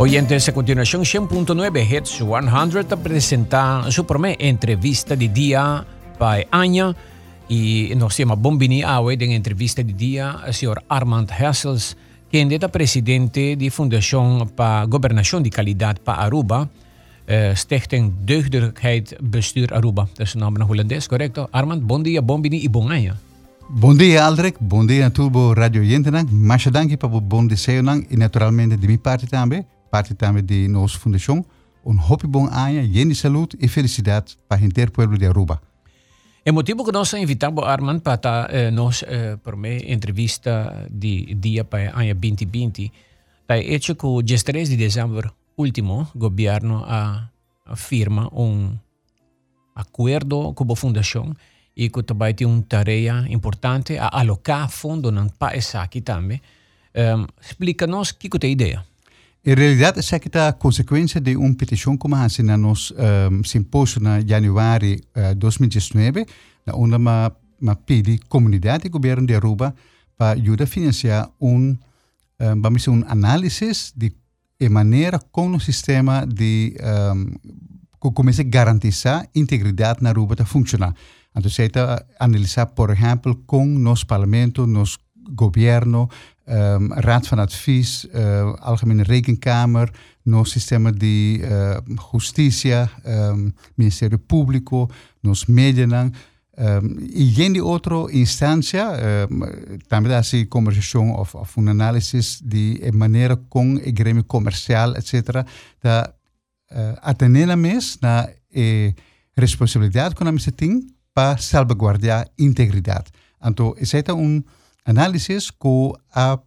Oyentes, a continuación 100.9 Hits 100 presenta su primer entrevista de día para año y nos llama Bombini Awe de entrevista de día al señor Armand Hessels, quien es presidente de Fundación para Gobernación de Calidad para Aruba, uh, Stichting Deugdelijkheid Bestuur Aruba. Dat is een naam in Hollands, correcto? Armand, bom dia, Bombini bom año. Bom dia, Aldrich. Bom dia a tubo Radio Yentenang. Mas danke para o bom desejo e naturalmente de minha parte também. Também de nossa fundação. Um hopi bom ano, gente saúde e felicidade para o povo de Aruba. O motivo que nós invitamos Armand para estar eh, nós eh, por meio entrevista de dia para ano 2020 é hecho que o 3 de dezembro último o governo a, a firma um acordo com a fundação e que também tem uma tarefa importante a alocar fundo no país aqui também. Um, Explica-nos o que é a ideia. In realidad is het a consequência de uma petição que nós na nos um, simpósio na januari uh, 2019, na onde ma, ma pedi comunidade e governo de Aruba para ajudar a financiar um, um, vamos dizer, um análise de, de maneira como o sistema de um, começa a garantizar a integridade na Aruba a funcionar. Então, se analisar, por exemplo, com nosso parlamento, nosso governo, um, Raad van Advies, uh, Algemene Rekenkamer, nos sistema de uh, Justicia, um, Ministerio Público, nos medios, um, e geen outra instância, um, também assim conversação of, of um análise de maneira com o grêmio comercial, etc., da uh, atender mes na eh, responsabilidade que nós temos para salvaguardar a integridade. Então, esse análises que a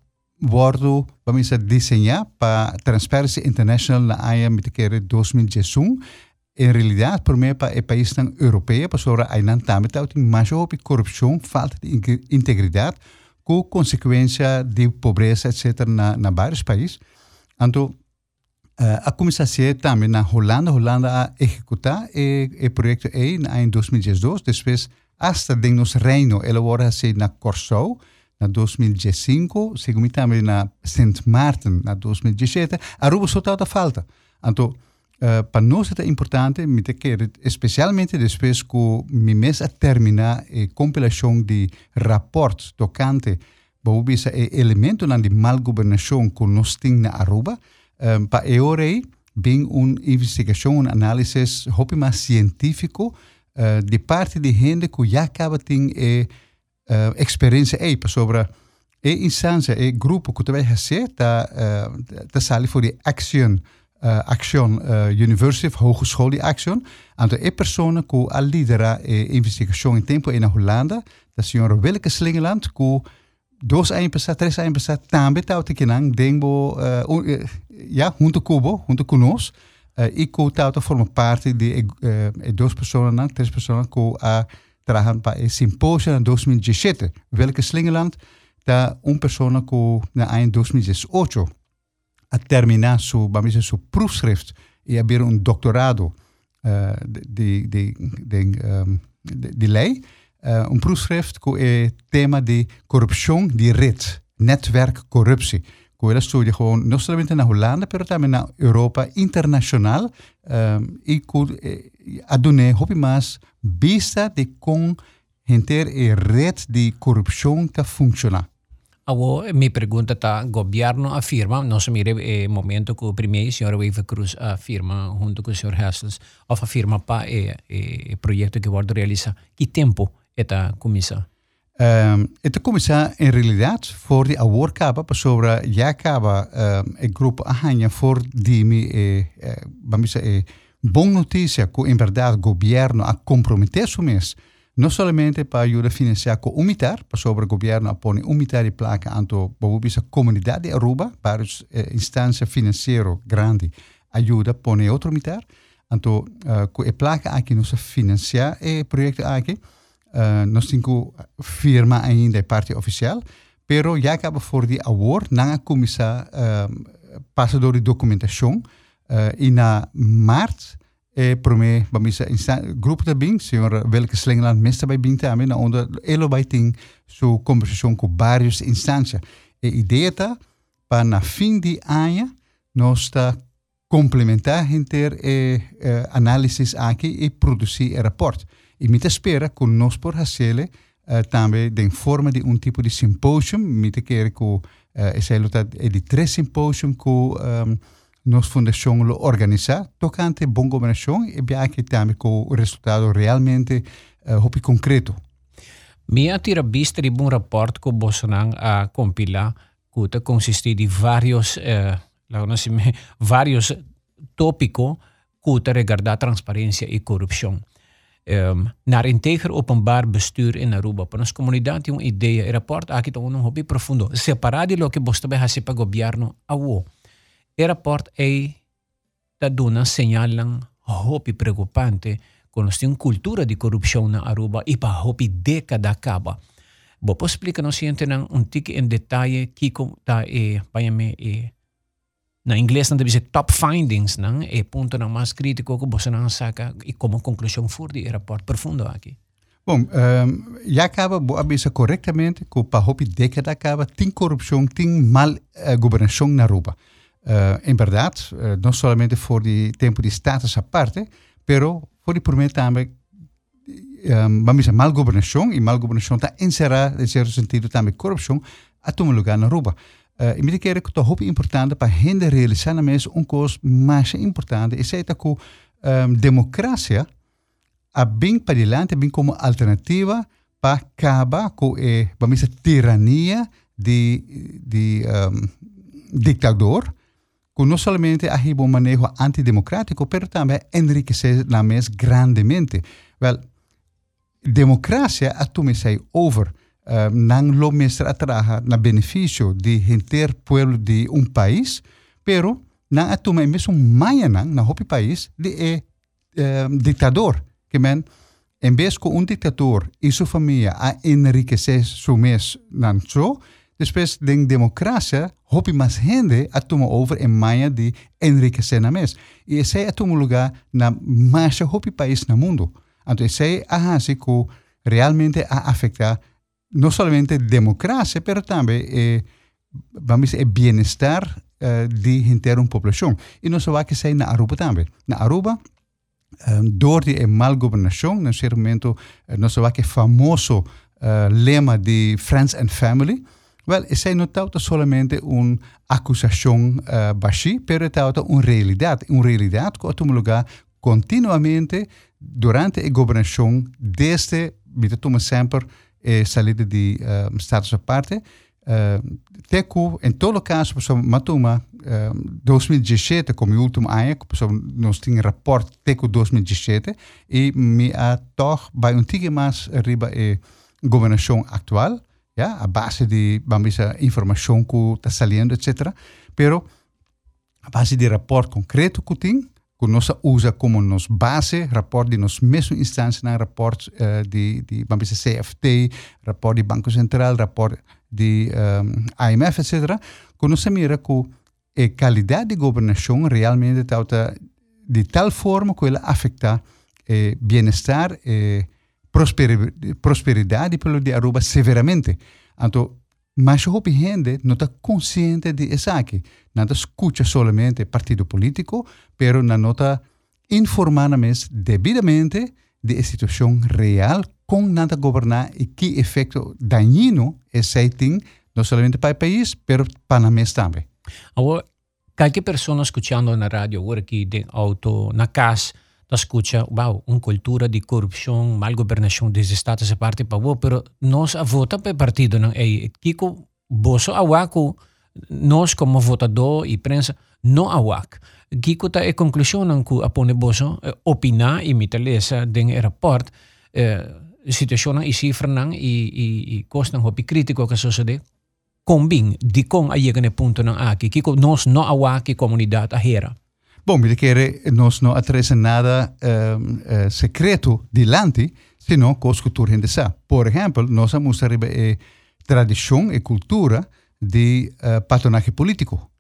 bordo vamos desenhar para Transparency International na área de 2021 em realidade, por meio para o país europeu, para sobre a não também tem mais corrupção, falta de integridade, com consequência de pobreza, etc., na, na vários países. Então, a comissária também na Holanda, Holanda a executar o projeto E em 2012, depois, hasta de nos reino, ela agora assim na Corsou, na 2015, segundo também na St. Martin na 2017, a Aruba está falta. Então, uh, para nós é importante, especialmente depois que me mês a terminar a compilação de raportes tocante para o elemento de mal governação que nós temos na Aruba, um, para agora bem uma investigação, uma análise, hope mais científico, uh, de parte de gente que já acaba tendo uh, experiência aí sobre e instância e grupo que também fazer tá tá sali voor die action uh, action university hogeschool die action. Então é pessoa que a lidera a investigação em tempo na Holanda da senhora Wilke Slingeland que dois anos passar três anos passar também o que não dengo uh, ja junto cubo junto conosco uh, e que tá forma parte de uh, duas pessoas três pessoas que a uh, trabajan para el simposio en 2017, welke Slingeland da un persona que na año 2018 a terminar su, vamos a decir, su proefschrift. Y haber un doctorado. Uh, de, de, de, um, de, de lei, uh, un proefschrift con el tema de corrupción de red, netwerk corruptie. Que ela studia gewoon, não somente na Holanda, mas também na Europa internacional, um, e que eh, adune hopi mais vista de como enter a rede de corrupção que funciona. Agora, minha pergunta está, o governo afirma, nós mire o momento que o primeiro senhor Wave Cruz afirma, junto com o senhor Hessels, afirma para o projeto que vai realizar. Que tempo está começar? Um, het começar em realidade voor die award kaba sobre já acaba um, o grupo arranha for dimi e eh, vamos dizer boa notícia que em verdade o governo a comprometer-se mês não somente para ajudar a financiar com o militar, para sobre o governo a pôr um militar e placa anto a comunidade de Aruba, para eh, instância financeira grande ajuda a pôr outro militar, anto uh, com a placa aqui nos financiar o projeto aqui, uh, nós temos firma ainda a parte oficial, pero já acaba for de award na começar uh, passa door de documentação uh, e na maart e para mim vamos grupo da bem senhor welke Slingeland mesta bij bing também na onda elo bij ting su conversação com várias instâncias e ideia tá para na fim de ano nós está complementar inter e uh, análise aqui e produzir o rapport. E me espera que nós por fazer uh, também de forma de um tipo de simpósio, me quer que uh, essa é de três simpósios que um, nossa fundação lo organiza, tocante bom governação e aqui também com o resultado realmente uh, concreto. Minha tira vista de um rapport que Bolsonaro a compilar, que consiste de vários uh, vários tópicos que regarda transparência e corrupção. Um, naar integer openbaar bestuur in Aruba. Para nossa comunidade tem uma ideia. O rapport aqui tem um hobby profundo. Separado do que você vai fazer para o governo, awo. O rapport é da dona señal lang hobby preocupante com tem cultura de corrupção na Aruba e para hobby década acaba. Vou explicar nos siente um tique em detalhe que está e, para mim, na inglês não deve ser top findings, não? E ponto não mais crítico que você não saca e como conclusão for de rapport profundo aqui. Bom, um, já acaba, vou avisar corretamente que para a década acaba, tem corrupção, tem mal uh, governação na Aruba. Uh, em verdade, uh, não somente for de tempo de status à parte, pero for de por também um, vamos dizer, mal governação, e mal governação está encerrada, em certo sentido, também corrupção, a tomar lugar na Aruba. Uh, e me quero que é importante para a gente realizar mesa uma coisa mais importante, é que a um, democracia é bem para diante, bem como alternativa para acabar com a, vamos dizer, tirania de, de um, ditador, que não somente há um manejo antidemocrático, mas também enriquecer na mesa grandemente. Well, democracia a tu me over não lo mestre atraja na benefício de inteiro povo de um país, pero não atuma mesmo maia na hopi país de é uh, ditador, que men em vez que um ditador e sua família a enriquecer seu mês não so, depois de democracia, hopi mais gente atuma over em maia de enriquecer na mês. E esse é atuma lugar na mais hopi país no mundo. Então esse é a que realmente a afetar não somente democracia, pero também eh, vamos dizer, bem-estar eh, de inteira população. E não só que sei na Aruba também. Na Aruba, um, door die mal governação, no certo momento, uh, não só que famoso uh, lema de Friends and Family, well, esse não está somente uma acusação uh, baixi, pero está uma realidade, uma realidade que tem lugar continuamente durante a governação desde, como sempre, e salida de uh, status aparte. Uh, teco, em todo caso, pessoal, matuma, uh, 2017 como último ano, pessoal, nós tínhamos rapport Teco 2017 e me a vai um tige mais arriba e governação atual, ja, a base de, vamos dizer, informação que está saliendo, etc. Pero a base de rapport concreto que tem, nós usa como nos base, rapport de nos mesmo instância na rapport uh, de, de vamos dizer, CFT, rapport de Banco Central, rapport de um, IMF, etc. Nós mira que a qualidade de governação realmente está de tal forma que ela afeta o bem-estar e prosperidade de Aruba severamente. Então, mas gente não está consciente de isso aqui. Não escuta somente partido político, pero não está informando devidamente de situação real com nada governar e que efeito dañino esse tem, não somente para o país, pero para nós também. Agora, qualquer pessoa escutando na rádio, agora aqui de auto, na casa, escuta, wow, uma cultura de corrupção, mal governação dos estados é parte para o, pero nós a vota para partido não é Kiko boso awaku nós como votador e prensa não awak. Kiko ta é conclusão não que apone boso opinar e mitalesa den rapport eh, situação e cifra não e e e costa não hopi crítico que sucede combin di con a llegar ponto não aqui Kiko nós não awak comunidade a. Bom, querer nós não atrasa nada um, uh, secreto dilante, senão com as culturas em Por exemplo, nós vamos arriba a tradição e cultura de uh, patronaje político.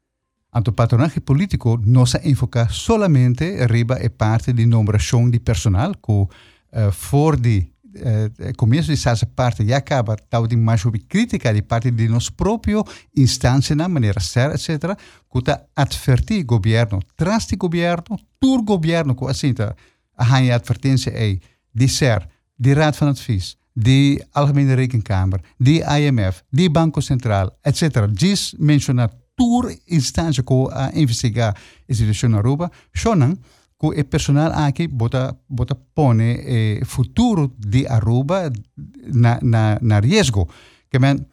Então, patronaje político se enfoca solamente arriba a parte de nomeação de personal, que uh, for de eh, começo de essa parte e acaba de mais sobre crítica de parte de nós próprio instância na maneira certa etc que advertir governo trans de governo tur governo que assim tá a advertência é de ser de raad van advies de Algemene Rekenkamer, de IMF, de Banco Central, etc. Diz mencionar tour instância que a investigar na Aruba, shonan que o personal aqui bota bota pone eh, futuro de Aruba na na, na risco. Que men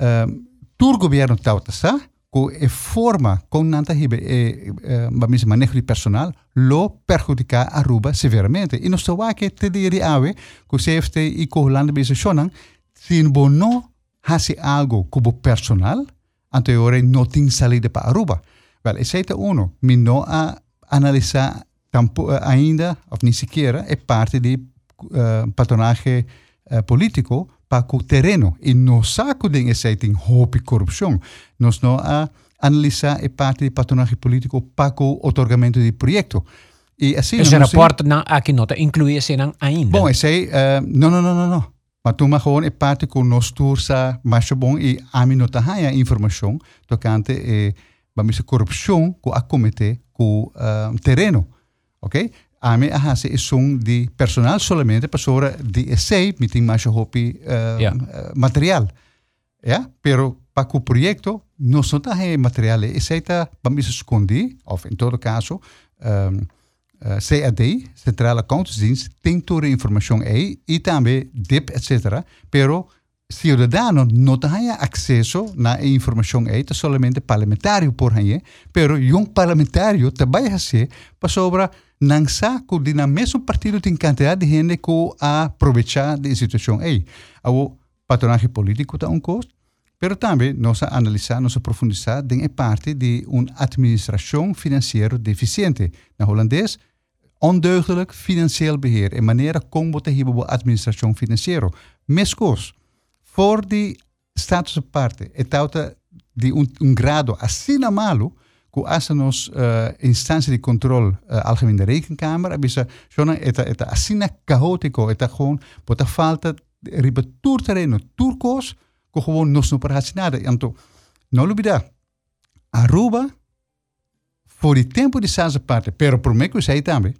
um, tour governo tauta sa que a forma com nanta hibe e eh, uh, manejo de personal lo perjudica Aruba severamente. E nós estamos aqui te dire ave que se este e que Holanda bisa shonan sin bono hasi algo como personal anteriore não tem saída para Aruba. Wel, esse é uno, mi no a analisar tampo, ainda, ou nem sequer, é parte de uh, patronagem uh, político para o terreno. E no saco de esse tem roupa e corrupção. Nós não a analisar é parte de patronagem político para o otorgamento de projeto. E assim, esse rapport não aqui nota inclui esse não ainda. Bom, esse uh, não, não, não, não, não. Maar gewoon een parte com nos tursa, mas bom e a mim nota haya informação tocante e bamisa corrupção com a comité com uh, terreno, A mim a hase é som de personal solamente para sora de essay, meeting mais hopi uh, yeah. uh, material, ja? Pero para o projeto não só tá material, esse tá bamisa escondi, ou em todo caso, um, uh, CAD, Centrale Accountantsdienst, tem toda a informação aí e também DIP, etc. Pero cidadano não tem acesso na informação aí, é somente parlamentário por aí, pero um parlamentário também é para sobre não saco de na mesmo partido tem quantidade de gente que aproveitar da situação aí. O patronagem político está um custo, pero também nós analisar, nós aprofundizar, tem parte de uma administração financeira deficiente. Na holandês, ondeugdelijk financieel beheer en maniera como te hebben administração financeira. Mescos, voor die status aparte, tauta de um, um grado assim malo, que essa nos uh, instância de controle uh, algemeen de rekenkamer, bisa zona eta eta asina caótico, eta gewoon bota falta riba tour terreno, turcos, que gewoon nos não parece nada. Então, não olvidar, Aruba, por o tempo de essa parte, pero por mim que eu sei também,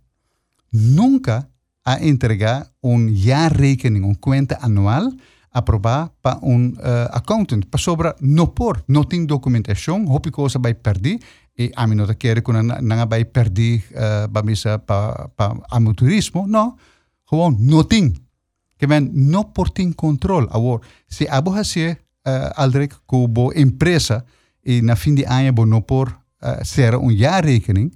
nunca a entregar um jaarrekening, uma conta anual aprobada para um uh, accountant. Para sobra, não por, não tem documentação, houve coisa vai perder, e a mim não quer que não vai perder uh, para para amateurismo, não, gewoon não tem. Que men não por tem controle. Agora, se a boa ser uh, aldrek com empresa e na fim de ano não por uh, ser um jaarrekening,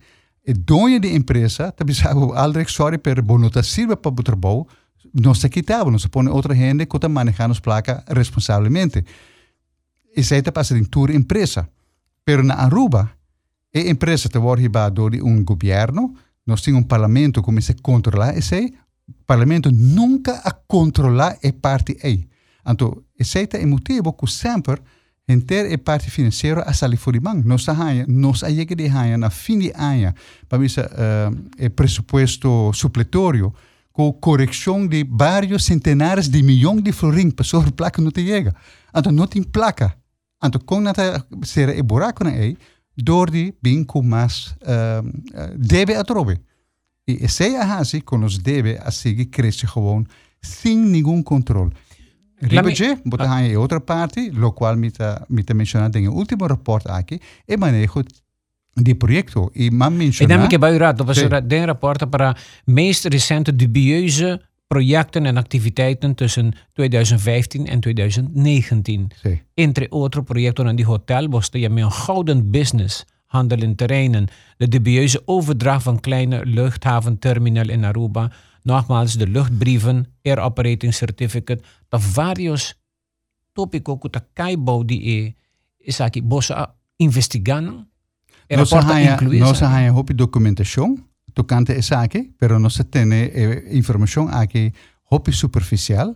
e dono de empresa, tabisago aldrig sorry per bonota para o trabalho, não se quitava, não se põe outra gente que está manejando as placas responsavelmente. Isso aí está passando em toda empresa. Pero na Aruba, a empresa está worriba door um governo, nós temos um parlamento que começa a controlar isso aí, o parlamento nunca a controlar a parte aí. Então, esse é o motivo que sempre Enter e parte financeira a sali voor die bank. Nos haya, nos ayega de haya na fim de ano, para mim, uh, e presupuesto supletorio, com correção de vários centenares de milhões de florins, para sobre placa não te chega. Então, não tem placa. Então, com nada ser e buraco na aí, door die bem com mais uh, deve a trobe. E esse é a razão que nos deve a seguir crescer gewoon sem nenhum controle. Ribeje, botar ah. em outra parte, lo qual me está mencionando em último report aqui, é manejo de projeto. E man menciona... E dan que vai raad, was er den rapport para meest recente dubieuze projecten en activiteiten tussen 2015 en 2019. Sí. Entre otro projecten aan die hotel was je met een gouden business handel in terreinen, de dubieuze overdracht van kleine luchthaventerminal in Aruba, nogmaals de luchtbrieven, air operating certificate, de varios tópicos que caibou de e is aqui bossa investigando. Não se não se há hopi documentação tocante essa aqui, pero não se tem eh, informação aqui hopi superficial,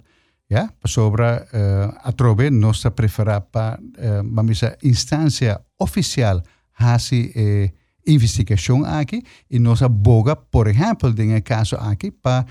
ja, sobre uh, a trove nossa prefera para uh, vamos instância oficial hasi eh, investigação aqui e nossa boga, por exemplo, em caso aqui para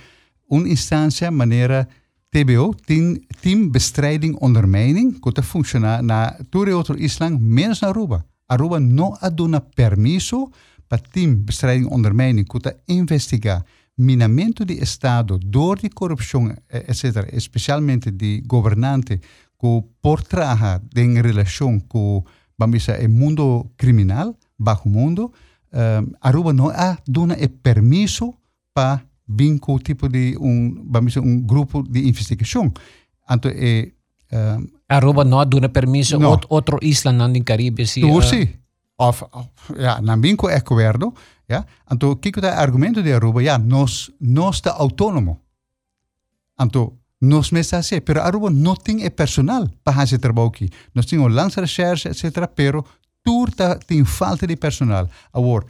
uma instância maneira TBO, team, team bestrijding ondermijning, que funciona na todo outro Island, menos na Aruba. Aruba não aduna permiso para team bestrijding ondermijning, que investigar minamento de Estado door die corrupção, etc., especialmente de governante, que por traja em relação com, vamos dizer, o mundo criminal, bajo mundo, um, Aruba não há dona e permiso para vir com tipo de um, vamos dizer, um grupo de investigação. Então, é, um, Aruba não dá permiso a no. outro isla no Caribe? Si, uh, sim. Of, ja, na vinco é acordo, ja. Então, o que é argumento de Aruba? Ja, nós, nós está autônomo. Então, nós mesmos assim, pero Aruba não tem é personal para fazer trabalho aqui. Nós temos lança recherche, etc., pero turta tem falta de personal. Agora,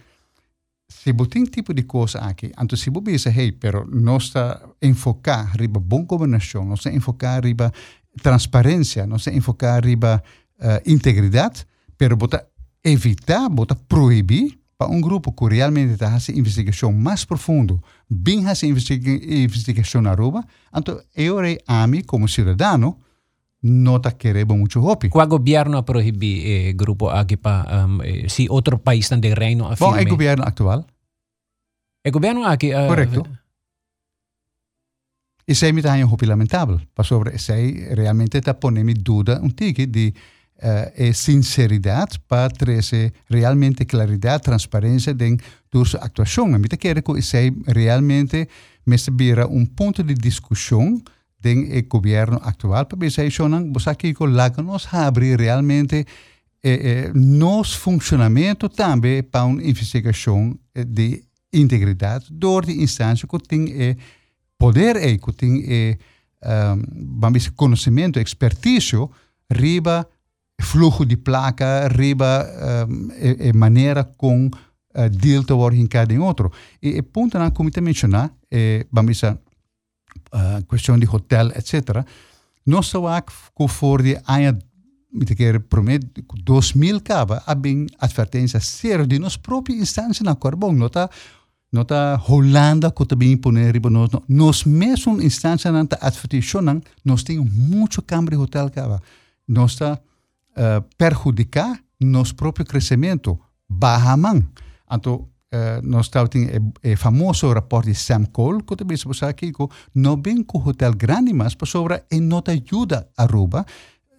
se você tem tipo de coisa aqui, então se você diz, hey, pero nós está enfocar riba boa governação, nós está enfocar riba transparência, nós está enfocar riba uh, integridade, pero bota evitar, bota proibir para um grupo que realmente está fazendo investigação mais profundo, bem fazendo investigação na rua, então eu, a mim, como cidadão, não está querendo muito hopi. Qual governo proíbe eh, grupo aqui para um, eh, se outro país não de reino afirme? Bom, é o governo atual. É o governo aqui? Uh, Correto. Isso é muito hopi lamentável, para sobre isso realmente está ponendo dúvida um tique de uh, e sinceridade para trazer realmente claridade, transparência em sua atuação. A mim quero que isso realmente me vira um ponto de discussão den el gobierno actual, para ver si vos aquí con la que nos abre realmente eh, eh, nos funcionamento também para uma investigação de integridade door die instância que tem eh, poder e que tem eh, um, dizer, conhecimento, expertise riba fluxo de placa, riba um, e, e maneira com uh, deal te worden cada outro. E, e ponto na como te mencionar, eh, vamos dizer, uh, questão de hotel, etc. Nós só que for de ano me quer promet 2000 caba abing advertência sério de nós própria instância na Corbão nota nota Holanda que também impõe riba nós nós mesmo instância na advertência nós temos muito câmara de hotel caba nós está uh, perjudicar nosso próprio crescimento bahaman então Uh, nós estamos o famoso rapport de Sam Cole, que também se você aqui, que não vem com hotel grande, mas sobre e não ajuda a Aruba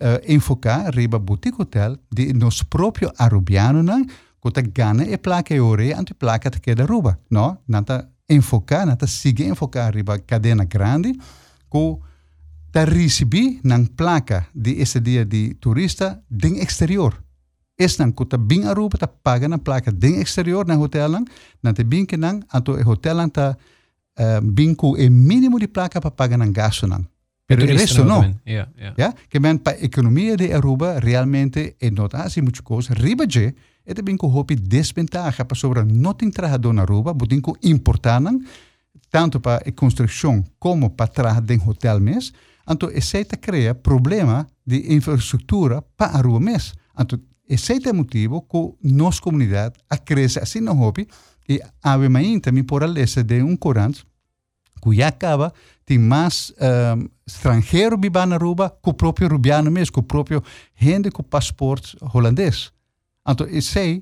uh, enfocar riba boutique hotel de nos próprio arubiano, não? que te gana e placa e ore, ante placa te queda Aruba, não? Nata enfocar, nata sigue enfocar riba cadena grande, que te recebi na placa de esse dia de turista de exterior es nang kuta bing aruba ta paga na placa den exterior na hotel lang na te bing kenang anto e hotel lang ta uh, bing ku e mínimo de placa pa paga na gasto nang. Pero el resto no. Yeah, yeah. Ja? Que men pa economia de Aruba realmente e nota assim muitas coisas. Riba je, e te bing ku hopi desventaja pa sobre nothing trajador na Aruba, budin ku importar nang, tanto para a construção como para trabalhar em hotel mes, então esse cria problema de infraestrutura para Aruba mes. Então esse é motivo que nossa comunidade cresce assim no hobby e também também por alessa de um Corão que acaba tem mais um, estrangeiro vivendo na Aruba que o próprio rubiano mesmo, que o próprio gente com passaporte holandês. Então, isso é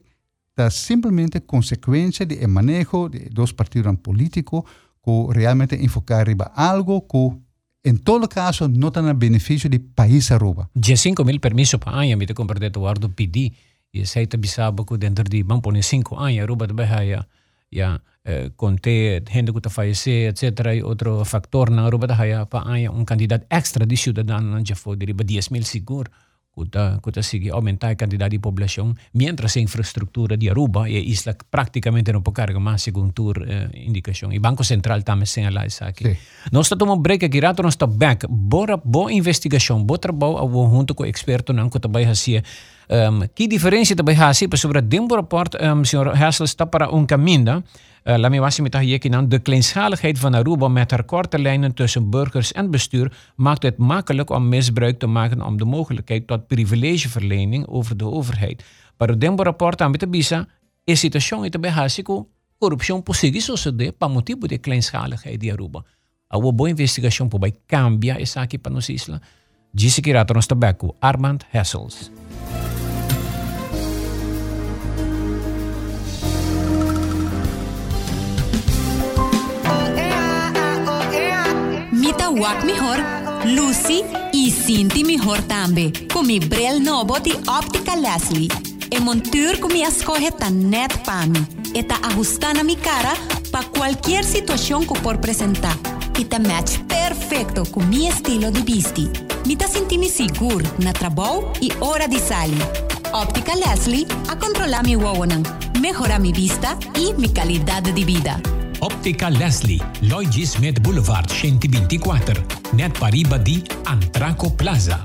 da simplesmente consequência de manejo de dois partidos políticos que realmente enfocar algo que en todo caso no tan a de país Aruba. Já 5 mil permisos para año, me te comprei Eduardo PD, e sei te bisaba que dentro de, vamos poner 5 anos, Aruba de ya, ya, eh, conté gente que está fallecer, etc. E outro factor na Aruba de ya, para año, um candidato extra de cidadão, já foi de 10 mil seguro. Kuta, kuta sigue aumentar a quantidade de população, mientras a infraestrutura de Aruba e a isla praticamente não pode carregar mais, segundo a eh, indicação. E Banco Central também señala isso aqui. Sí. Nós estamos um break aqui, rato nós estamos back. Bora, boa investigação, boa trabalho, junto com o experto, não, que também assim, um, que diferença também assim, sobre o tempo rapport, um, senhor Hessel, está para um caminho, Uh, was met hier de kleinschaligheid van Aruba met haar korte lijnen tussen burgers en bestuur maakt het makkelijk om misbruik te maken om de mogelijkheid tot privilegeverlening over de overheid. Maar het rapport aan de bisa is situação ita behasico corrupção possível suceder para motivo de kleinschaligheid de Aruba. Uma boa investigação para cambiar essa aqui para nossa isla. Disse que rato nos Armand Hessels. Mita wak mejor, Lucy e Cinti mejor também. Com mi brel novo de Optica Leslie. E montur com mi escoge ta net para mim. E ta ajustando mi cara para qualquer situação que por apresentar. E ta match perfeito com mi estilo de vesti. Mi ta senti-me seguro na trabalho e hora de sair. Óptica Leslie a controlar mi wawanan, mejorar mi vista e mi qualidade de vida. Óptica Leslie, Lloyd Smith Boulevard 124, net pariba di Antraco Plaza.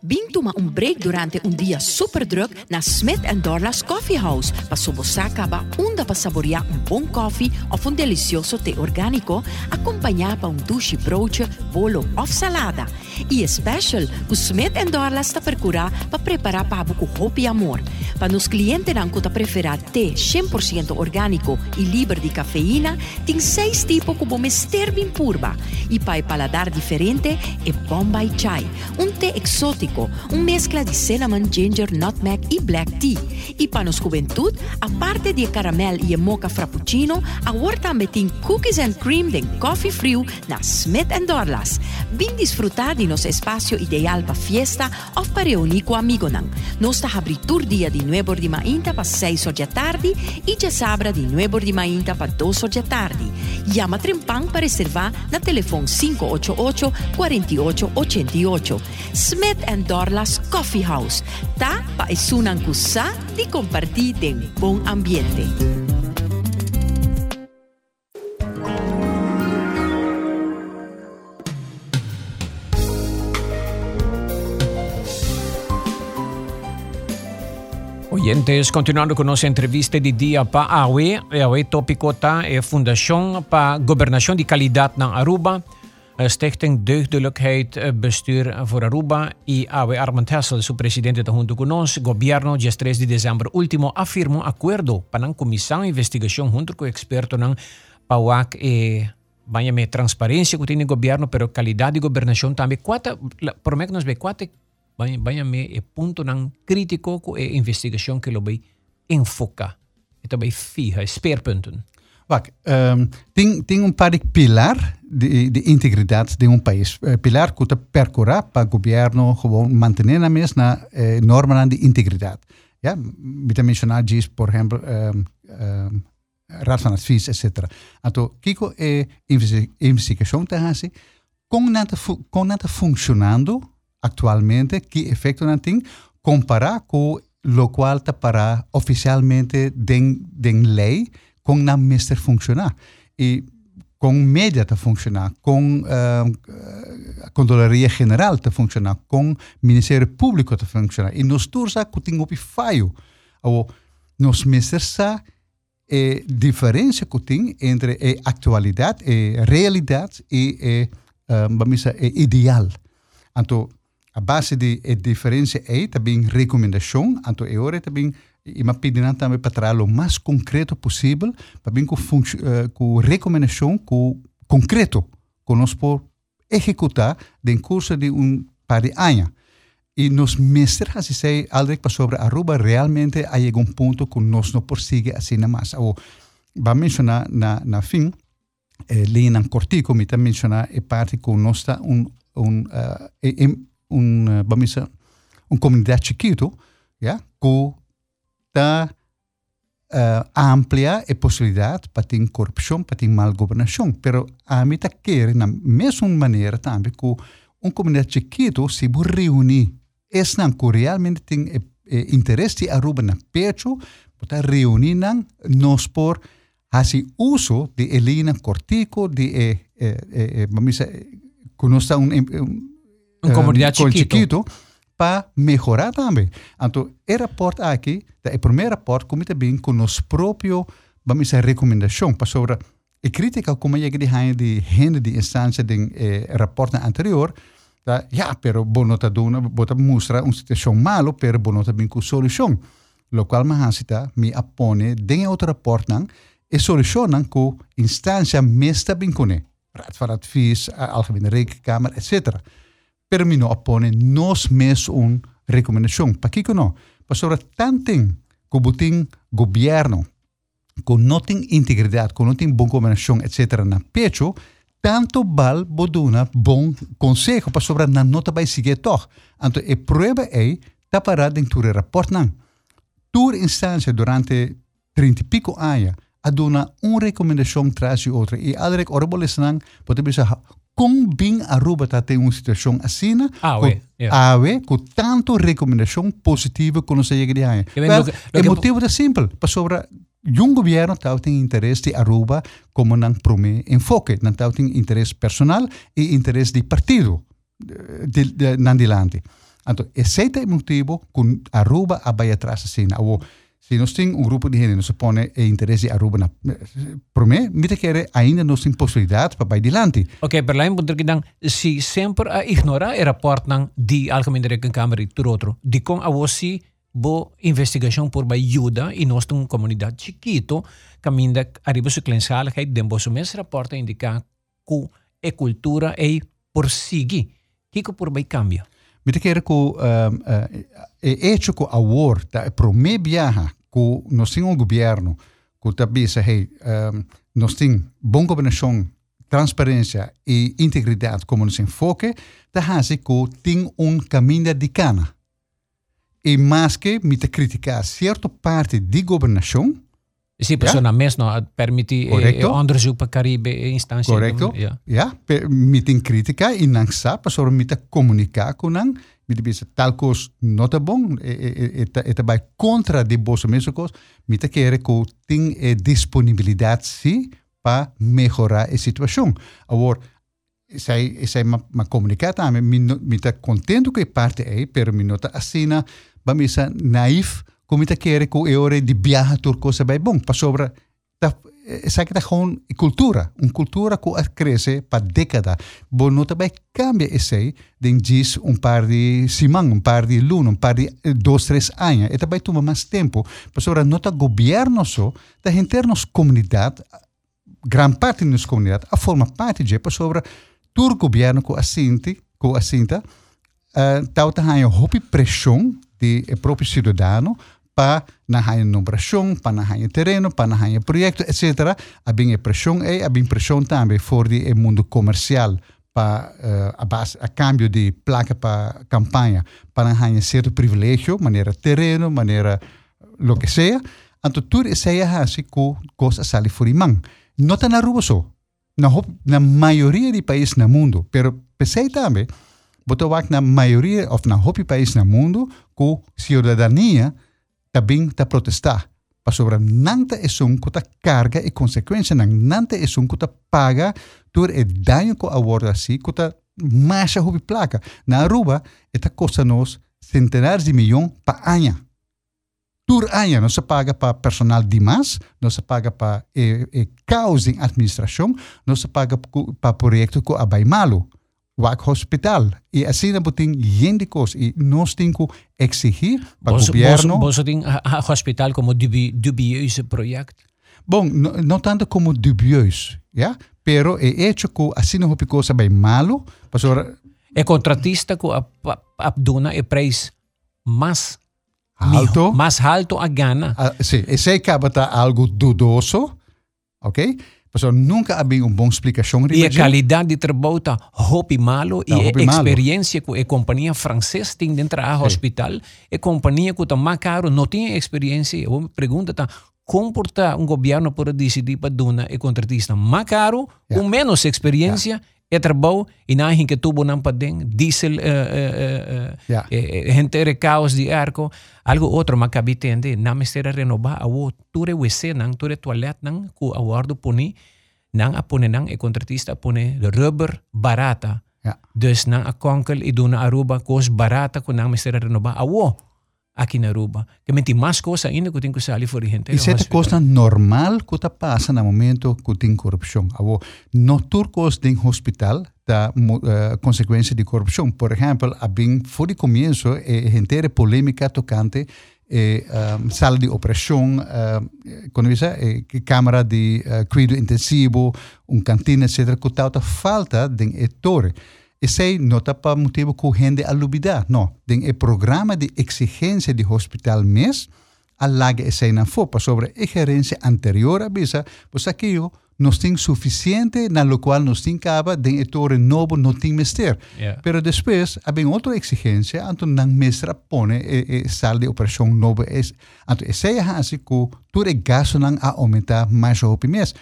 Bing toma um break durante um dia super druk na Smith Dorlas Coffee House para sobosacaba onde para saborear um bom coffee ou um delicioso té orgânico acompanhado por um douche broodje, bolo ou salada. E special, o Smith Dorlas está procurar para preparar para buco hope e amor. Para nos clientes não que preferir té 100% orgânico e livre de cafeína, tem seis tipos como mister bem purba. E para paladar diferente, é Bombay Chai, um té exótico uma mescla de cinnamon, ginger, nutmeg e black tea. E para nos juventude, a parte de caramel e mocha frappuccino, agora também tem cookies and cream de coffee frio na Smith Dorlas. Bem desfrutar de nosso espaço ideal para fiesta ou para reunir com amigos. Nós está abrindo dia de 9 de mainta para 6 da tarde e já sabra de 9 de mainta para 2 da tarde. Llama Trempang para reservar na telefone 588 4888. Smith Dorlas Coffee House. Ta pa isunang kusa di compartir en bom ambiente. Oyentes, continuando con nuestra entrevista de día para AWE, AWE tópico está é Fundação para Governação de Qualidade na Aruba, Stichting Deugdelijkheid Bestuur voor Aruba y Awe Armand Hessel, su presidente junto con nos, gobierno, dia 3 de dezembro último, afirmou acordo para a comissão de investigação junto com o experto ng PAWAC e banha me transparência que tem no governo, pero qualidade de governação também. Quata, por mim que nós vê, quata, banha, banha me e ponto ng crítico com a investigação que lo vai enfocar. E também fija, speerpunten. Wacht, um, tem, tem um par de pilar de, de integridade de um país. Uh, pilar que percorrer para o governo gewoon manter na eh, norma de integridade. Ja, me mencionar disso, por exemplo, um, um, raad van advies, etc. Então, kiko é investigação com nada com nada funcionando atualmente, que efeito não tem, comparar com o qual está para oficialmente den, den lei, com na mister funcionar. E com média a funcionar, com uh, a Controlaria General a funcionar, com o Ministério Público a funcionar. E nós todos que temos um falho. Ou nós mesters a é diferença que tem entre a atualidade, a realidade e a, vamos dizer, a ideal. Então, a base de a diferença é também recomendação, é hora também e me pedindo também para trazer o mais concreto possível, para bem com, uh, com recomendação com concreto que nós por executar em curso de um par de anos. E nos mestres, assim sei, algo para sobre Aruba, realmente há um ponto que nós não prossegue assim massa. Ou, vamos mencionar na, na fim, eh, ali na Cortico, me também mencionar a parte que nós está um, um, uh, um, uh, vamos dizer, uma comunidade chiquito, yeah, que está uh, amplia a possibilidade para ter corrupção, para ter mal governação. Pero a mim está querer, na mesma maneira também, que uma comunidade chiquita se reunir. Esse não que realmente tem eh, eh, interesse de Aruba na pecho, para reunir nós por fazer uso de elina cortico, de, eh, eh, eh, vamos dizer, que nós está um comunidade chiquito. chiquito para melhorar também. Então, o rapport aqui, o primeiro rapport como também com nosso próprio, vamos dizer, recomendação para sobre a crítica como é que de de gente de instância de eh, rapport anterior, tá? ja, pero bono tá dando, bota mostra uma situação malo, pero bono tá bem com solução. Lo qual me hasita me apone de outro rapport não, e solucionan com instância mesta bincone. Raad van Advies, Algemene Rekenkamer, etc. Pero mi no opone nos mes un recomendación. Pa kiko no. Pa sobre tanting kubuting governo, con noting integridade, con noting bon combinação, etc. na pecho, tanto bal boduna bom consejo para sobre na nota vai seguir toch. Anto e prueba é tapará dentro do rapport nan. Tur instância durante 30 e pico anos a dona uma recomendação traz de outra e alrek orboles nan pode pensar com bem Aruba está tem uma situação assim, ah, com, yeah. ah, com tanto recomendação positiva que chega de aí. O motivo é simples, para sobre um governo tem interesse de Aruba como não promete enfoque, não tem interesse personal e interesse de partido de, de, de, de Então, esse é o motivo que Aruba vai atrás assim. Se nós temos um grupo de gente que se põe interesse Aruba, na, para mim, me quer ainda nós temos possibilidade para ir adiante. Ok, per lijn moet ik dan, si sempre a ignora e rapport di Algemene Rekenkamer e outro, di kong awosi bo investigação por ajuda e nós temos uma comunidade chiquito, caminda arriba su clensaligheid, den bo su mes rapporta indica que e cultura e por sigi, kiko por bij cambia. Quer que um, uh, é hecho que a war, da prome viaja que nós temos um governo que também diz, hey, um, temos boa governação, transparência e integridade como nos enfoque, da hace que tem um caminho de cana. E mais que me criticar certa parte de governação, Sì, persona ja? mesmo permiti e, onderzoek per Caribe instantie. Correcto. Ja, ja mi tin critica in nang sa, pasor mi ta comunica con nang, mi ti bisa tal cos nota bon, e, e, e, e, e bai contra di bosso meso cos, mi ta kere ko tin e disponibilidad si pa mejorar e situação. Agora, sai, sai ma, ma comunicata, mi, mi ta contento che parte è, per mi nota assina, ba mi sa naif, como te quer que eu ore de viaja turco se vai bom para sobre ta essa que tá gewoon cultura uma cultura que cresce para década bom não também cambia esse de diz um par de simão um par de luna um par de dois três anos e também toma mais tempo. Para sobre não tá governo da internos comunidade gran parte nossa comunidade a forma parte de para sobre tur governo que assinta que assinta uh, tal tá a hopi pressão de próprio cidadão numeração, para na hanya terreno, para na hanya projeto, etc. Abing a pressão é, abing pressão também for de mundo comercial para uh, a, base, a cambio de placa para campanha, para na hanya certo privilégio, maneira terreno, maneira lo que seja. Então tudo isso é assim que coisa sai fora mão. Não está na. Na, na maioria de países no mundo, pero pensei também, botou na maioria, ou na hopi países no mundo, com cidadania, também está protestar. Para sobre nanta um que carga e consequência nanta é um que paga por o dano que aborda está mais a placa. Na Aruba, esta costa nos centenares de milhões para ano. Por ano não se paga para personal de mais, não se paga para e, e causa em administração, não se paga para projeto que abai malo. Wak hospital. E assim não tem indicos e nós temos que exigir para o governo. Você tem hospital como dubioso projeto? Bom, não tanto como dubioso, ja? pero é hecho que assim não ficou bem malo. Pastor, é contratista que abduna e preço mais alto, mais alto a gana. Uh, sim, esse acaba algo dudoso, ok? Pessoal, nunca havia uma boa explicação. E a qualidade de trabalho está hopi malo e a experiência que a companhia francesa tem dentro do hospital, a companhia que está mais caro, não tem experiência. Eu pergunto, tá, como um governo pode decidir para dar a contratista mais caro, yeah. com menos experiência, yeah. E trabalho, e não que tubo não padem, diesel, uh, uh, uh, yeah. uh, gente caos de arco, algo outro, mas que habitante, não me será renovar, a o ture WC, não, ture toalete, não, que a guardo puni, não a pune, não, e contratista pune rubber barata. Yeah. Dus não a konkel, e duna aruba, cos barata, que não me será renovar, a o, aqui na Aruba. Que menti mais coisa ainda que tem que sair fora gente. Isso é coisa normal que está passa no momento que tem corrupção. Abo, no turcos tem hospital da uh, consequência de corrupção. Por exemplo, a bem fora começo é gente polêmica tocante e um, sala de operação, uh, como dice, e câmara de uh, cuido intensivo, um cantina, etc. Que falta de ettore. E sei nota para motivo que gente alubida, não. Den e programa de exigência de hospital mês, a laga e sei na fopa sobre a gerência anterior a bisa, pois aquilo nós temos suficiente na lo qual nós temos caba de ettore novo não tem mester. Yeah. Pero depois, há bem outra exigência, anto não mestra pone e, e sala de operação novo. Anto essa é assim que tudo é gasto não a aumentar mais ou mês.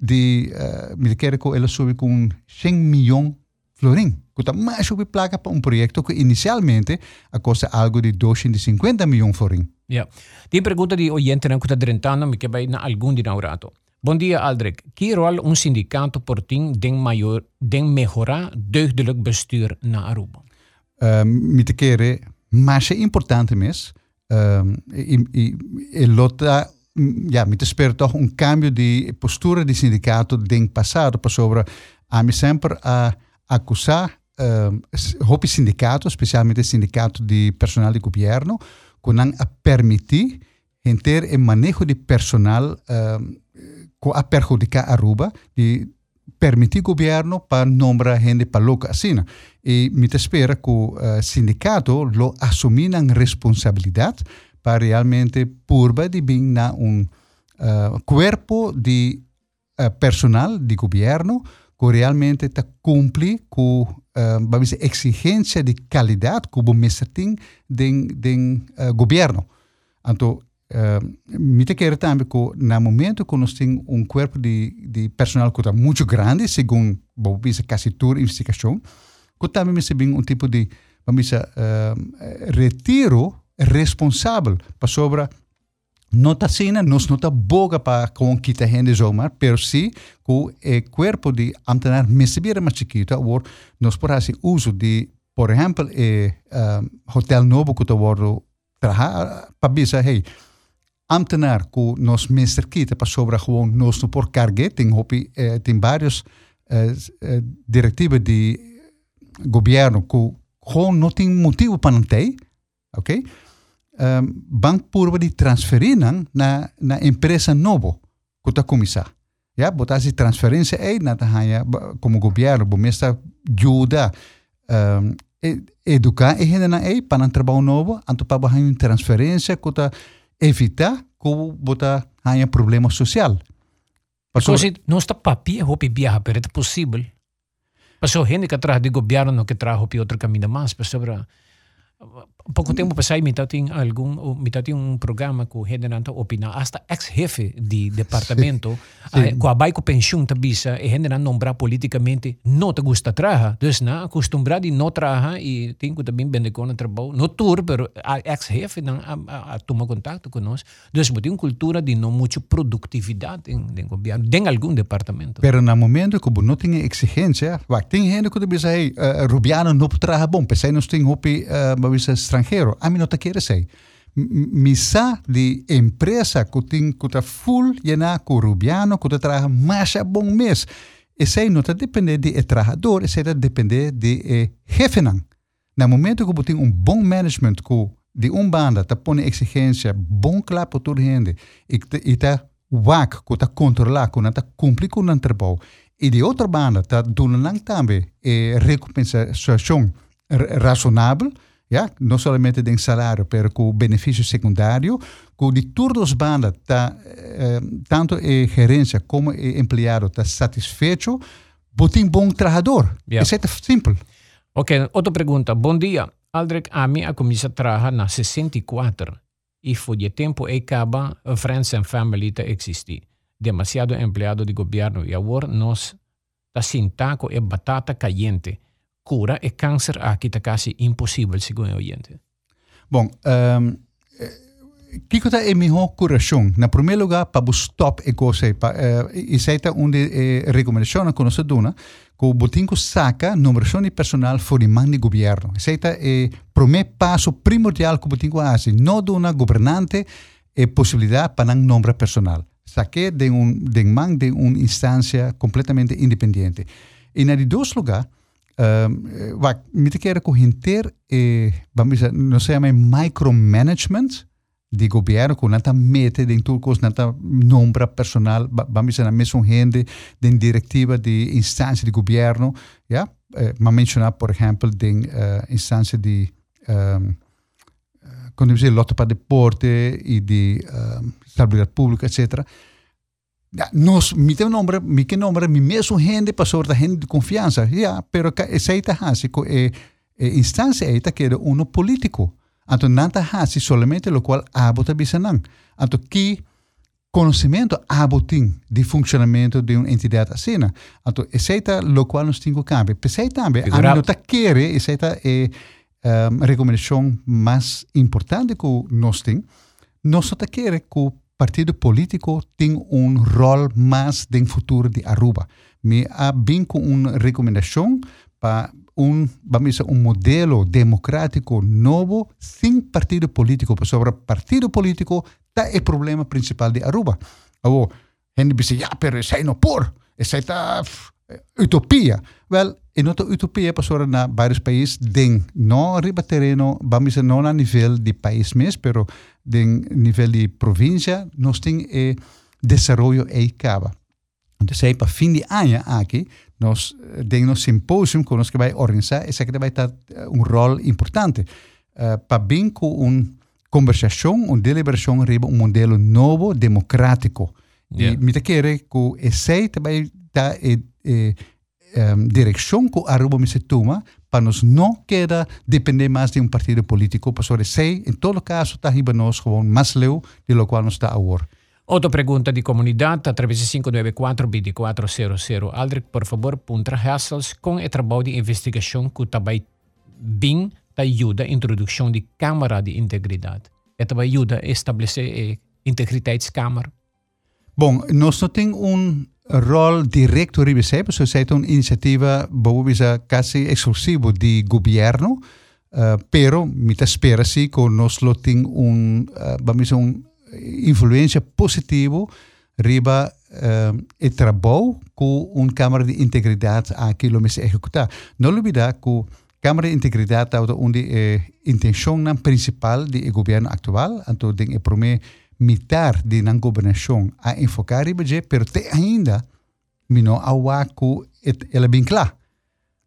De, uh, me quero que ela soube com 100 milhões florin. Que está mais sobre placa para um projeto que inicialmente a custa algo de 250 milhões florin. Ja. Die pergunta di oyente na kuta drentano mi kebay na algun dinaurato. Bom dia Aldrich. Que rol un sindicato porting den maior den mejora deugdelijk bestuur na Aruba? Uh, me te quere, mas é importante mesmo. Uh, e, e, e lota ja, me te espero toch um cambio de postura de sindicato den passado para sobre a me sempre a acusar uh, hopi sindicato, specialmente sindicato de personal de governo, que não a permitir ter o manejo de personal que a perjudicar Aruba, de permitir governo para nombrar gente para loca assim. E me espera que o uh, sindicato lo assumiram responsabilidade para realmente purba de vir na um uh, corpo de uh, personal de governo realmente está cumpre com uh, vamos dizer, exigência de qualidade que o mestre tem do uh, governo. Então, uh, me quero também que no momento que nós temos um corpo de, de personal que está muito grande, segundo vamos dizer, quase toda investigação, que também me um tipo de vamos dizer, uh, retiro responsável para sobre não está sendo, nós não está boga para com kita gente zomaar, pero sim que o corpo de ambtenaar mesebira mais chiquita, ou nós por assim uso de, por exemplo, e um, hotel novo que tu word trabalhar para bisa, hey, ambtenaar que nós mestre kita para sobre gewoon nós não por carga, tem hopi, eh, tem vários eh, eh, diretivas de governo que gewoon não tem motivo para não ter, ok? Um, bank purba di transferinan na na empresa novo kuta komisa. Ja, botar se transferência é na hanya como governo, bom mesta ajuda um, educar e gente na é para um trabalho novo, anto para uma transferência kuta evitar que botar hanya problema social. Porque não está papia hopi viaja, pero é possível. Pasó gente que atrás de governo que trajo outro caminho mais, para Poco tempo passado, mitad tem algum, mitad tem um programa que o generante opina, hasta ex-jefe de departamento, com a baixo pensão tabisa, e generante nombrar politicamente, não te gusta trabalhar. Dus na, acostumbrado de não trabalhar e tem que também vender com o trabalho, não tur, pero a ex-jefe não a, a, toma contato conosco. Dus tem uma cultura de não muita produtividade em, em governo, em algum departamento. Pero no momento que não tem exigência, tem gente que diz, hey, uh, Rubiano não trabalha bom, pensei nós tem hopi, uh, país extranjero. A mí no te quiere ser. Misa de empresa que tem que está full llena com rubiano, que trabalha mais a bom mês. Esse não está depender de trabalhador, esse está depender de jefe. No momento que tem um bom management, que de um banda está pondo exigência, bom claro para toda gente, e está wak, que está controlar, que está cumprir com o trabalho, e de outra banda está dando também recompensação razonável, ja? não somente de salário, mas com benefício secundário, com de todos os bandas, tá, eh, tanto a gerência como o empregado está satisfeito, botem bom trabalhador. Yeah. Isso é simples. Ok, outra pergunta. Bom dia. Aldrich, a mim a comissão trabalha na 64 e foi de tempo e acaba Friends and Family te existir. Demasiado empleado de governo e agora nós está sem taco e batata caliente cura e câncer aqui está quase impossível, segundo o oyente. Bom, um, Kiko ta e miho coração. Na primeiro lugar, para stop e coisa, pa, uh, e seita onde eh, recomendação que nós dona, que o botinco saca numeração de personal fora mão de governo. Seita é o primeiro passo primordial que o botinco faz. Não dona governante e possibilidade para não nombrar personal. Saque de um de mão de uma instância completamente independente. E na de dois lugares, Uh, wat met keer ko hinter e vamos dizer, não se chama micromanagement di governo con nata mete den turcos nata nombra personal vamos a messo gente den direttiva di istanze di governo ja eh, ma menziona per esempio den uh, istanze di um, come dice? Lotta per deporte e di uh, stabilità pubblica eccetera ja, nos mi te nombre mi che nombre mi messo gente para sorta gente di confianza ja pero ka esaita hasico e, e istanze eita che uno politico Anto nanta hasi solamente lo qual abota bisanang. Anto ki conhecimento abotin di funcionamento de uma entidade assim. Anto essa lo qual nós temos campo. Pensei também, a não tá querer, essa é um, recomendação mais importante que nós temos. Nós tá querer que partido político tenha um rol mais no futuro de Aruba. Me há bem com uma recomendação para un, vamos a un modelo democrático novo sem partido político. Sobre partido político está o problema principal de Aruba. Oh, gente diz, ja, pero essa não por, essa está utopia. Wel, in outra utopia passou na vários países, den não arriba terreno, vamos não a nível de país mesmo, pero den nível de província, nós temos eh, desenvolvimento e cava. Então, sei para fim de ano aqui, nós temos um simpósio que nós que vai organizar, esse aqui vai ter um rol importante uh, para bem com uma conversação, uma deliberação arriba um modelo novo, democrático. Yeah. E me quer que esse vai dar e, e, um, direção que arriba me se toma para nós não queda depender mais de um partido político, para esse, em todo caso, está arriba nós gewoon mais leu de lo qual nós está agora. Outra pergunta de comunidade através de 594-2400. Aldrich, por favor, punta hassles com o trabalho de investigação que também bem ajuda a introdução de câmara de integridade. E também ajuda a estabelecer a integriteitskamer. Bom, nós não temos um rol direto ribesei, porque é uma iniciativa, quase exclusiva de governo, uh, pero me espera-se que nós temos um, uh, vamos um influência positiva riba uh, trabalho com uma Câmara de Integridade aqui no se executar. Não olvidar que a Câmara de Integridade é onde a intenção principal do governo atual, então tem a primeira mitar de na governação a enfocar riba je, pero te ainda mino awa que ela bem clara.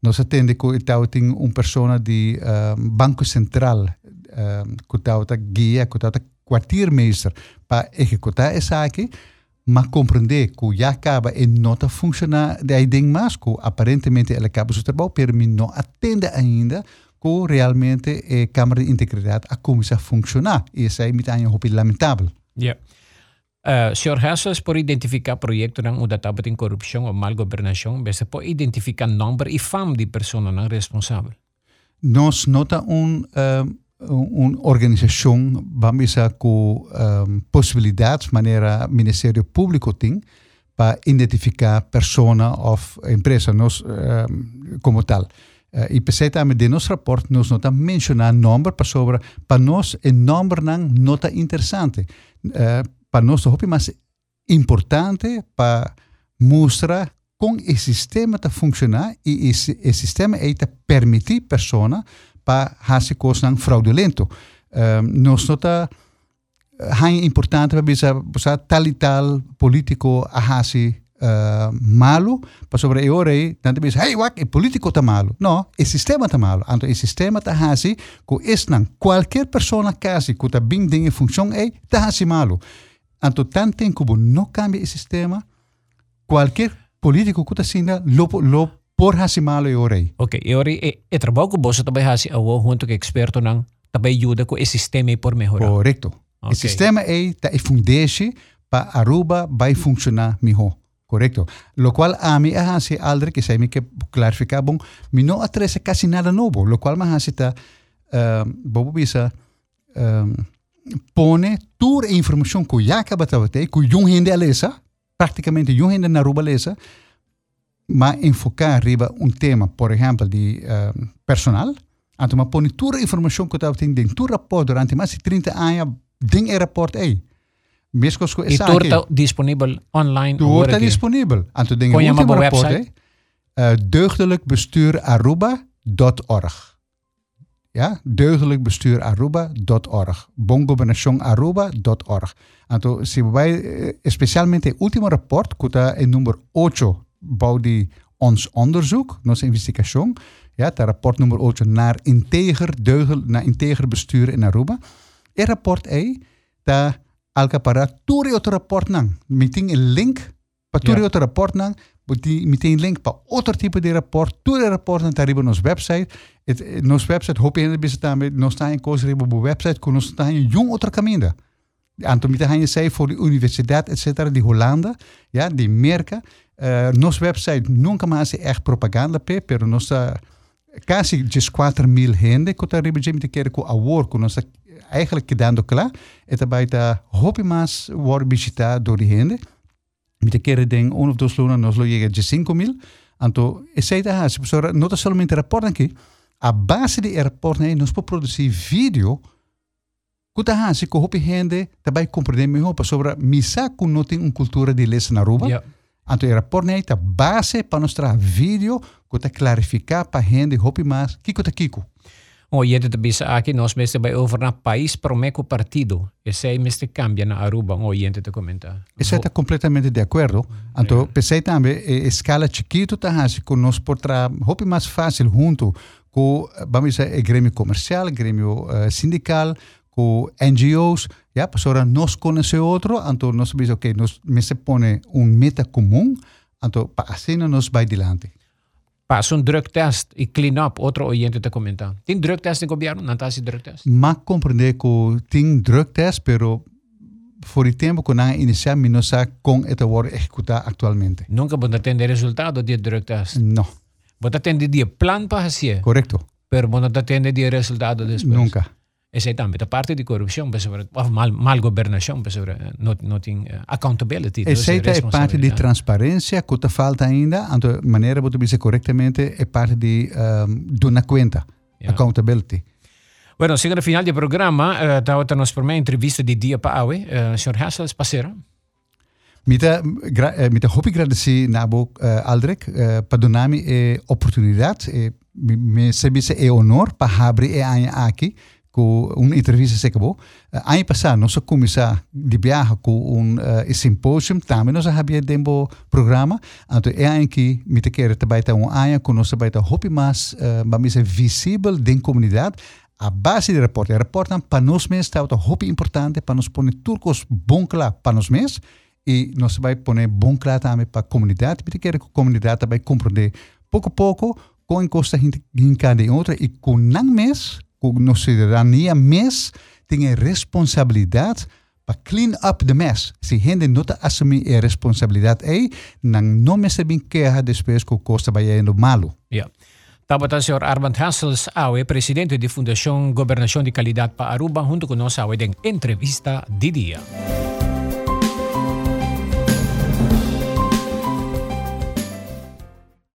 Nós atende que tem uma pessoa de uh, Banco Central uh, que está guia, que está kwartiermeester para executar essa aqui, mas compreender que já acaba e não está funcionando, daí ding mais que aparentemente ele acaba seu trabalho, mas não atende ainda que realmente a Câmara de Integridade a começar a funcionar. E isso é muito lamentável. Yeah. Uh, Sr. Hessels, por identificar projetos yang udah tabat corrupção ou mal governação, você pode identificar número e fama de pessoas não responsáveis. Nós nota um uh, uma organização, vamos dizer, com um, possibilidades, maneira Ministério Público tem, para identificar pessoa ou empresa nós, um, como tal. Uh, e pensei também de nosso rapport, nós não mencionar número para sobre, para nós, o número não nota interessante. Uh, para nós, é mais importante para mostrar como o sistema está funcionar e o sistema é permitir pessoa para hasi kosnang fraudulento. Um, nós nota é importante para bisa tal e tal político a hasi uh, malo para sobre e ora tanto bisa hey wak e político tá malo. Não, o sistema tá malo. Então o sistema tá hasi ko esnan qualquer pessoa casi que tá bem em função é tá hasi malo. Então tanto tempo não cambia o sistema, qualquer político que tá sendo lo, lo por hasi malo yorei. Ok, yorei e, e trabalho com você também hasi awo junto com experto nang também ajuda com o sistema por melhorar. Correto. Okay. O sistema é tá e fundeixe para Aruba vai funcionar melhor. Correto. Lo qual a mim a hasi aldre que sei me que clarificar bom, me não atrese quase nada novo, lo qual mas hasi tá uh, bobo bisa um, pone toda a informação que já acaba de ter, que um gente lesa, praticamente um gente na Aruba lesa, ma enfocar riba un tema, por ejemplo, de uh, personal, anto ma poni toda a informação que eu tenho dentro do rapport durante mais de 30 anos, dentro do rapport aí. Mesmo com essa E está disponível online? Tudo está disponível. Anto dentro do último rapport, uh, deugdelijkbestuuraruba.org. Ja, deugdelijkbestuuraruba.org. bongobernacionaruba.org. Então, se vai, eh, especialmente o último rapport, que está em número 8, bouw die ons onderzoek, nossa investigação, ja, tá rapport número 8 naar integer, deugel, naar integer bestuur in Aruba. E rapport aí, tá alca para tudo outro rapport nang. Meting een link para tudo Ja. outro rapport nang, die meteen link para outro tipo de rapport, tudo rapport na tariba nos website. Het, eh, nos website hoop je bisa também, nós está em coisa riba bo website, que nós está em jong outro caminho. Anto mita hanya sei voor de universiteit, etc., die Hollanda, ja, die merken. Uh, nos website nunca mais é echt propaganda, pe, pero nós está quase 4 mil gente que está riba de querer com a work, que nós está eigenlijk gedando klaar. E daarbij está hoop mais worden visitado door die gente. Mita querer den um of dos luna nos lo llega de 5 mil. Anto, e ha, se pessoa não está somente rapport aqui, a base de rapport né, nós podemos produzir vídeo Kuta hasi ko hopi gente também compreender melhor sobre misa que não tem uma cultura de les na Aruba. Ja. Então, o rapport né tá base para mostrar vídeo tá clarificar para gente hopi mais kiko tá kiko. O gente te bisa aqui, nós mesmo vai over na país promeco partido. E sei mesmo cambia na Aruba, o gente te comenta. Isso está completamente de acordo. Então, pensei também, escala chiquito tá hasi que nós podemos hopi mais fácil junto com, vamos dizer, o grêmio comercial, grêmio uh, sindical, com NGOs, ja, para nós conhecer outro, então nós sabemos, ok, nós me se põe um meta comum, então para assim nós vai adiante. Pas un drugtest e clean up, outro oyente te comenta. Tem drugtest no governo? Não tá esse drugtest? Mas compreender que tem drug test, pero por o tempo que nós iniciamos, não sabe como é worden executado atualmente. Nunca vou ter resultado de drugtest. Não, Vou ter de plan para fazer, correto? pero vou ter de resultado depois. Nunca. Essa é também a parte de corrupção, ou mal, governação, pessoal, não, não tem uh, accountability. E aceita é parte de transparência que falta ainda, então maneira de dizer corretamente é parte de um, conta, accountability. Bueno, chegando ao final do programa, uh, estava nos por uma entrevista de dia para Aue. Uh, Sr. Hassels, passera? Mita, gra, eh, mita hoop ik agradecer nabo uh, uh, para donar-me a oportunidade, e me, me serviço é honor para abrir anha aqui com uma entrevista se acabou. Uh, ano passado nós começamos de viagem com um uh, simpósio, também nós havia tempo programa, então é ano que me também ter um ano com nós ter hoop mais, uh, para ser visível da comunidade. A base do rapport, o rapport para nós mesmos está importante para nos pôr turcos bom claro para nós mesmos. E nós vai pôr bom claro também para a comunidade, porque quer que a comunidade também compreender pouco a pouco com encosta em cada outra e com não mês, cidadania mês, tem a responsabilidade para clean up the mess. Se gente não assumir a responsabilidade não me bem queja depois que costa vai indo malo. Estava o Sr. Armand Hassels, Aue, presidente da Fundação Governação de Qualidade para Aruba, junto conosco, Aue, em entrevista de dia.